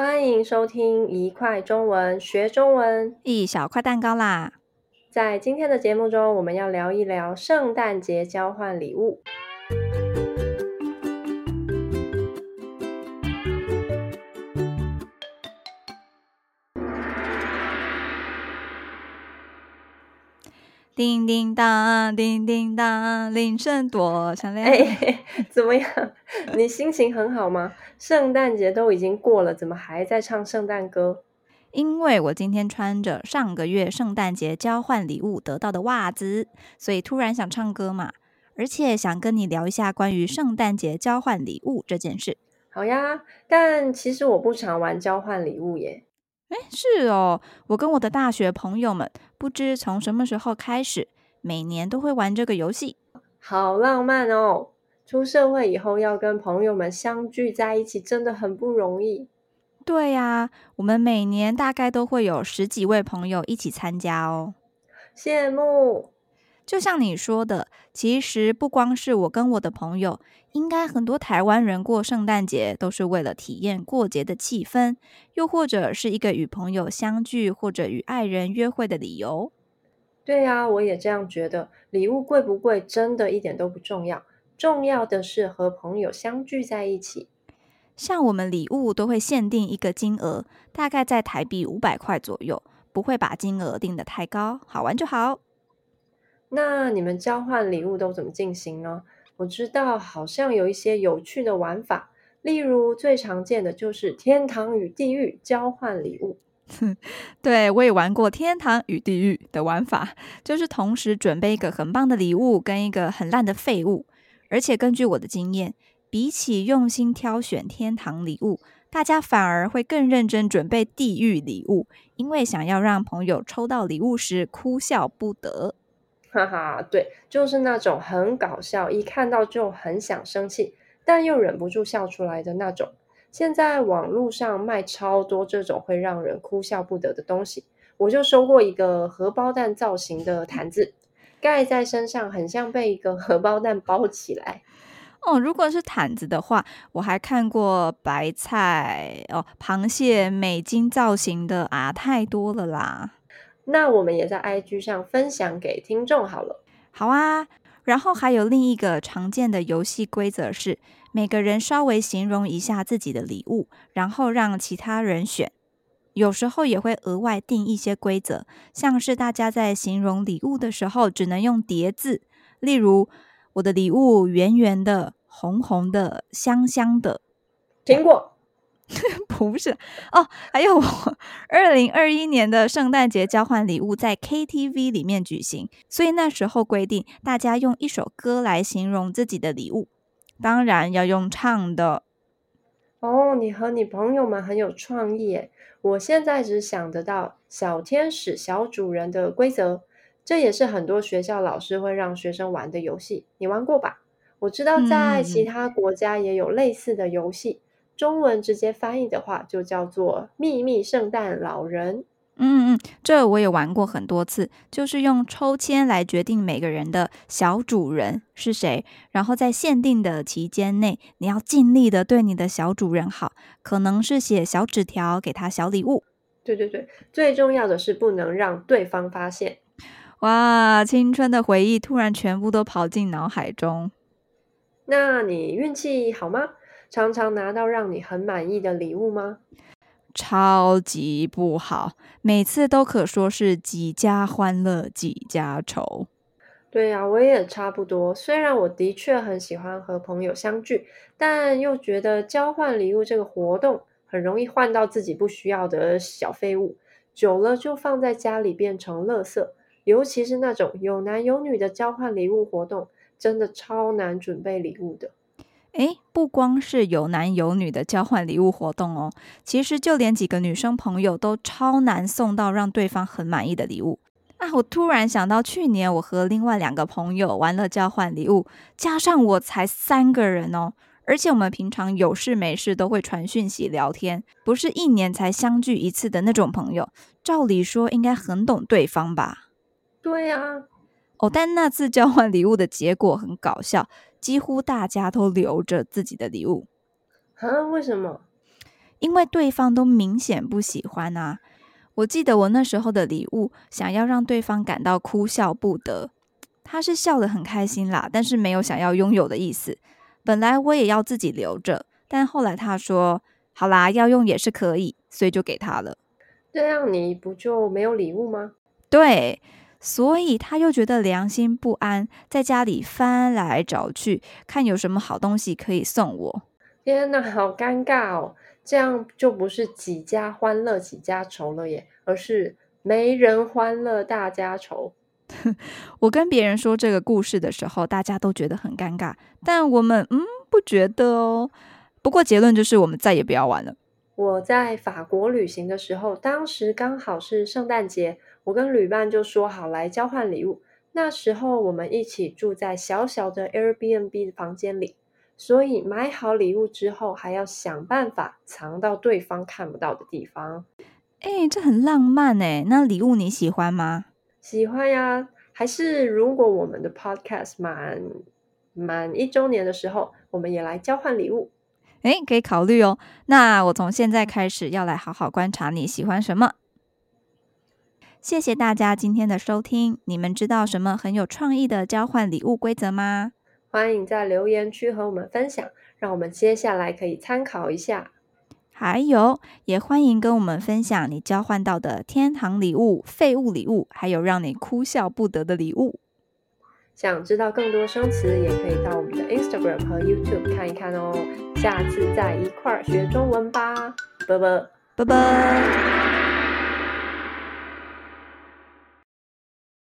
欢迎收听一块中文学中文，一小块蛋糕啦！在今天的节目中，我们要聊一聊圣诞节交换礼物。叮叮当，叮叮当，铃声多响亮。哎，怎么样？你心情很好吗？圣诞节都已经过了，怎么还在唱圣诞歌？因为我今天穿着上个月圣诞节交换礼物得到的袜子，所以突然想唱歌嘛。而且想跟你聊一下关于圣诞节交换礼物这件事。好呀，但其实我不常玩交换礼物耶。哎，是哦，我跟我的大学朋友们不知从什么时候开始，每年都会玩这个游戏，好浪漫哦！出社会以后要跟朋友们相聚在一起，真的很不容易。对呀，我们每年大概都会有十几位朋友一起参加哦，羡慕。就像你说的，其实不光是我跟我的朋友，应该很多台湾人过圣诞节都是为了体验过节的气氛，又或者是一个与朋友相聚或者与爱人约会的理由。对呀，我也这样觉得。礼物贵不贵，真的一点都不重要，重要的是和朋友相聚在一起。像我们礼物都会限定一个金额，大概在台币五百块左右，不会把金额定得太高，好玩就好。那你们交换礼物都怎么进行呢？我知道好像有一些有趣的玩法，例如最常见的就是天堂与地狱交换礼物。对，我也玩过天堂与地狱的玩法，就是同时准备一个很棒的礼物跟一个很烂的废物。而且根据我的经验，比起用心挑选天堂礼物，大家反而会更认真准备地狱礼物，因为想要让朋友抽到礼物时哭笑不得。哈哈，对，就是那种很搞笑，一看到就很想生气，但又忍不住笑出来的那种。现在网络上卖超多这种会让人哭笑不得的东西，我就收过一个荷包蛋造型的毯子，盖在身上很像被一个荷包蛋包起来。哦，如果是毯子的话，我还看过白菜哦，螃蟹美金造型的啊，太多了啦。那我们也在 IG 上分享给听众好了。好啊，然后还有另一个常见的游戏规则是，每个人稍微形容一下自己的礼物，然后让其他人选。有时候也会额外定一些规则，像是大家在形容礼物的时候只能用叠字，例如我的礼物圆圆的、红红的、香香的，苹果。不是哦，还有我二零二一年的圣诞节交换礼物在 KTV 里面举行，所以那时候规定大家用一首歌来形容自己的礼物，当然要用唱的。哦，你和你朋友们很有创意耶！我现在只想得到小天使小主人的规则，这也是很多学校老师会让学生玩的游戏。你玩过吧？我知道在其他国家也有类似的游戏。嗯中文直接翻译的话，就叫做秘密圣诞老人。嗯嗯，这我也玩过很多次，就是用抽签来决定每个人的小主人是谁，然后在限定的期间内，你要尽力的对你的小主人好，可能是写小纸条给他小礼物。对对对，最重要的是不能让对方发现。哇，青春的回忆突然全部都跑进脑海中。那你运气好吗？常常拿到让你很满意的礼物吗？超级不好，每次都可说是几家欢乐几家愁。对呀，我也差不多。虽然我的确很喜欢和朋友相聚，但又觉得交换礼物这个活动很容易换到自己不需要的小废物，久了就放在家里变成垃圾。尤其是那种有男有女的交换礼物活动，真的超难准备礼物的。诶，不光是有男有女的交换礼物活动哦，其实就连几个女生朋友都超难送到让对方很满意的礼物啊！我突然想到，去年我和另外两个朋友玩了交换礼物，加上我才三个人哦，而且我们平常有事没事都会传讯息聊天，不是一年才相聚一次的那种朋友，照理说应该很懂对方吧？对呀，哦，但那次交换礼物的结果很搞笑。几乎大家都留着自己的礼物，啊？为什么？因为对方都明显不喜欢啊。我记得我那时候的礼物，想要让对方感到哭笑不得，他是笑得很开心啦，但是没有想要拥有的意思。本来我也要自己留着，但后来他说：“好啦，要用也是可以。”所以就给他了。这样你不就没有礼物吗？对，所以他又觉得良心不安，在家里翻来找去，看有什么好东西可以送我。天哪，好尴尬哦！这样就不是几家欢乐几家愁了耶，而是没人欢乐大家愁。我跟别人说这个故事的时候，大家都觉得很尴尬，但我们嗯不觉得哦。不过结论就是，我们再也不要玩了。我在法国旅行的时候，当时刚好是圣诞节，我跟旅伴就说好来交换礼物。那时候我们一起住在小小的 Airbnb 的房间里，所以买好礼物之后，还要想办法藏到对方看不到的地方。哎，这很浪漫哎！那礼物你喜欢吗？喜欢呀。还是如果我们的 Podcast 满满一周年的时候，我们也来交换礼物。诶，可以考虑哦。那我从现在开始要来好好观察你喜欢什么。谢谢大家今天的收听。你们知道什么很有创意的交换礼物规则吗？欢迎在留言区和我们分享，让我们接下来可以参考一下。还有，也欢迎跟我们分享你交换到的天堂礼物、废物礼物，还有让你哭笑不得的礼物。想知道更多生词，也可以到我们的 Instagram 和 YouTube 看一看哦。下次再一块儿学中文吧，拜拜，拜拜。